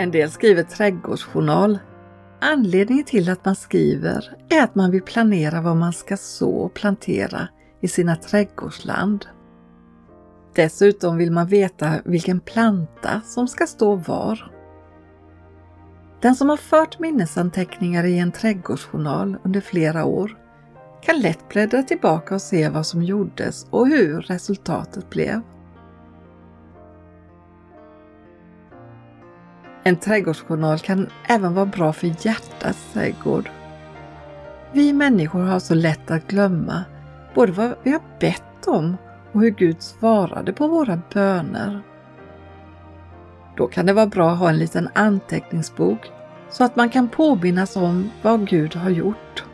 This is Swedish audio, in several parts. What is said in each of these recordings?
En del skriver trädgårdsjournal. Anledningen till att man skriver är att man vill planera vad man ska så och plantera i sina trädgårdsland. Dessutom vill man veta vilken planta som ska stå var. Den som har fört minnesanteckningar i en trädgårdsjournal under flera år kan lätt bläddra tillbaka och se vad som gjordes och hur resultatet blev. En trädgårdsjournal kan även vara bra för hjärtats trädgård. Vi människor har så lätt att glömma både vad vi har bett om och hur Gud svarade på våra böner. Då kan det vara bra att ha en liten anteckningsbok så att man kan påminnas om vad Gud har gjort.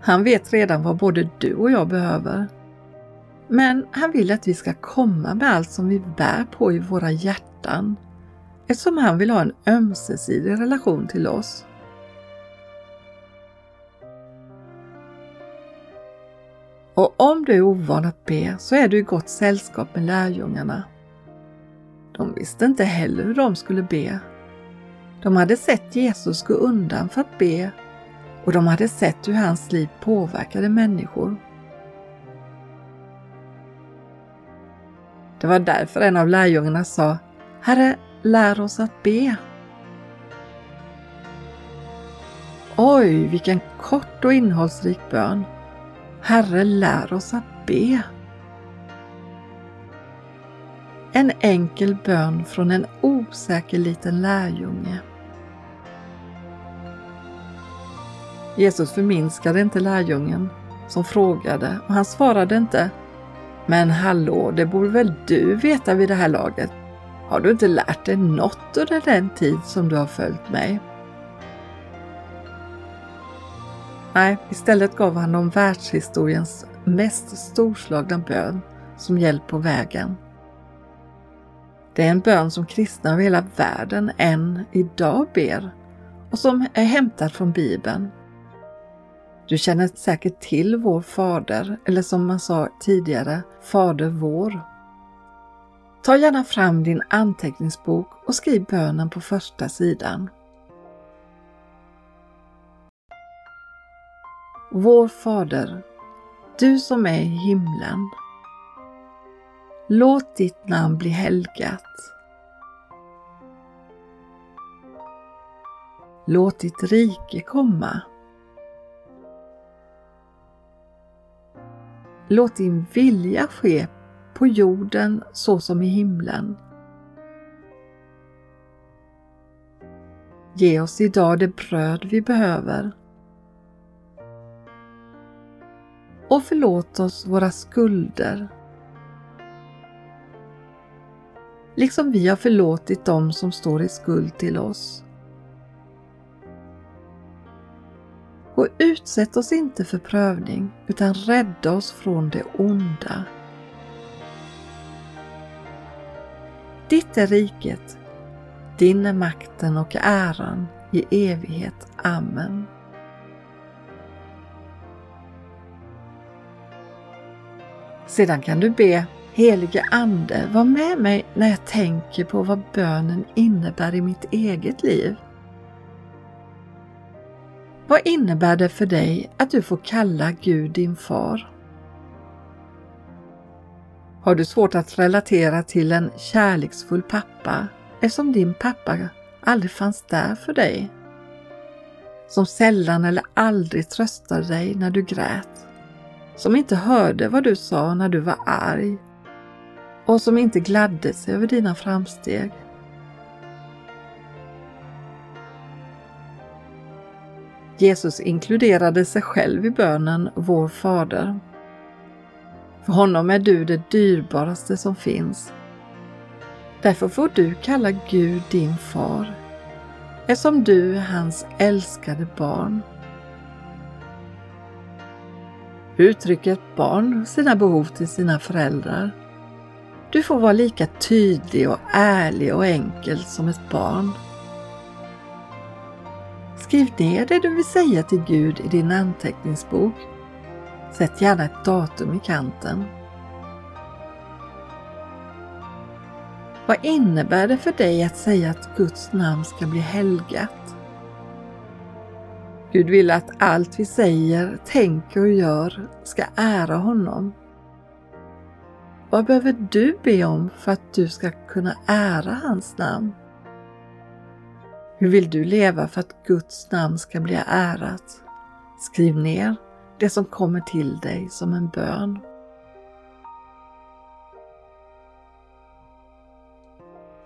Han vet redan vad både du och jag behöver. Men han vill att vi ska komma med allt som vi bär på i våra hjärtan eftersom han vill ha en ömsesidig relation till oss. Och om du är ovan att be så är du i gott sällskap med lärjungarna. De visste inte heller hur de skulle be. De hade sett Jesus gå undan för att be och de hade sett hur hans liv påverkade människor. Det var därför en av lärjungarna sa Herre, lär oss att be. Oj, vilken kort och innehållsrik bön. Herre, lär oss att be. En enkel bön från en osäker liten lärjunge. Jesus förminskade inte lärjungen som frågade och han svarade inte men hallå, det borde väl du veta vid det här laget? Har du inte lärt dig något under den tid som du har följt mig? Nej, istället gav han dem världshistoriens mest storslagna bön som hjälp på vägen. Det är en bön som kristna över hela världen än idag ber och som är hämtad från Bibeln. Du känner säkert till vår Fader, eller som man sa tidigare, Fader vår. Ta gärna fram din anteckningsbok och skriv bönen på första sidan. Vår Fader, du som är i himlen. Låt ditt namn bli helgat. Låt ditt rike komma. Låt din vilja ske på jorden så som i himlen. Ge oss idag det bröd vi behöver. Och förlåt oss våra skulder. Liksom vi har förlåtit dem som står i skuld till oss. Och utsätt oss inte för prövning utan rädda oss från det onda. Ditt är riket, din är makten och äran i evighet. Amen. Sedan kan du be Helige Ande, var med mig när jag tänker på vad bönen innebär i mitt eget liv. Vad innebär det för dig att du får kalla Gud din far? Har du svårt att relatera till en kärleksfull pappa eftersom din pappa aldrig fanns där för dig? Som sällan eller aldrig tröstade dig när du grät? Som inte hörde vad du sa när du var arg? Och som inte gladde sig över dina framsteg? Jesus inkluderade sig själv i bönen Vår Fader. För honom är du det dyrbaraste som finns. Därför får du kalla Gud din far, eftersom du är hans älskade barn. Hur uttrycker ett barn sina behov till sina föräldrar? Du får vara lika tydlig och ärlig och enkel som ett barn. Skriv ner det du vill säga till Gud i din anteckningsbok. Sätt gärna ett datum i kanten. Vad innebär det för dig att säga att Guds namn ska bli helgat? Gud vill att allt vi säger, tänker och gör ska ära honom. Vad behöver du be om för att du ska kunna ära hans namn? Hur vill du leva för att Guds namn ska bli ärat? Skriv ner det som kommer till dig som en bön.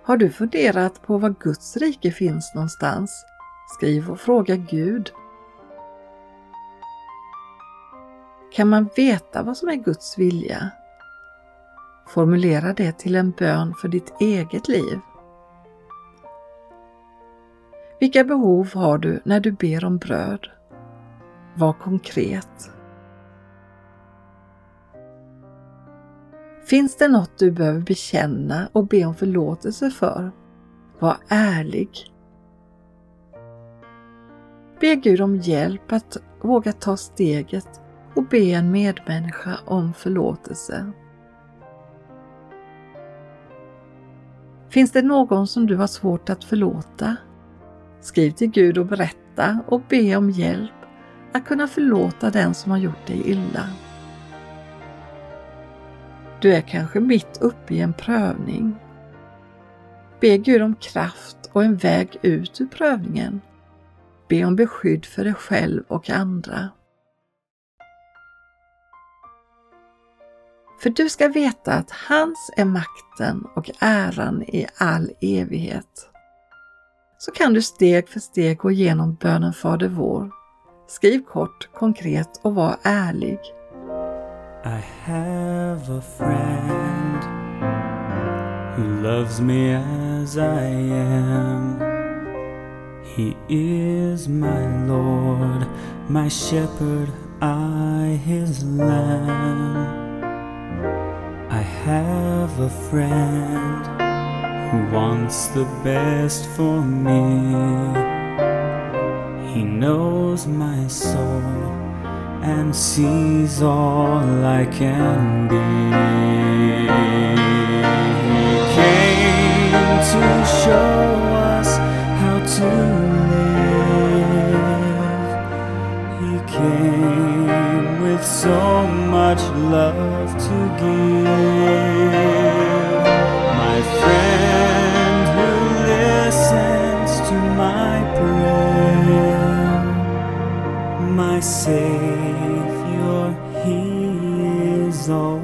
Har du funderat på var Guds rike finns någonstans? Skriv och fråga Gud. Kan man veta vad som är Guds vilja? Formulera det till en bön för ditt eget liv. Vilka behov har du när du ber om bröd? Var konkret. Finns det något du behöver bekänna och be om förlåtelse för? Var ärlig. Be Gud om hjälp att våga ta steget och be en medmänniska om förlåtelse. Finns det någon som du har svårt att förlåta? Skriv till Gud och berätta och be om hjälp att kunna förlåta den som har gjort dig illa. Du är kanske mitt uppe i en prövning. Be Gud om kraft och en väg ut ur prövningen. Be om beskydd för dig själv och andra. För du ska veta att hans är makten och äran i all evighet. Så kan du steg för steg gå igenom bönen Fader vår. Skriv kort, konkret och var ärlig. I have a friend who loves me as I am. He is my Lord, my shepherd, I his lamb. I have a friend wants the best for me. He knows my soul and sees all I can be. He came to show my prayer, my Savior always there. I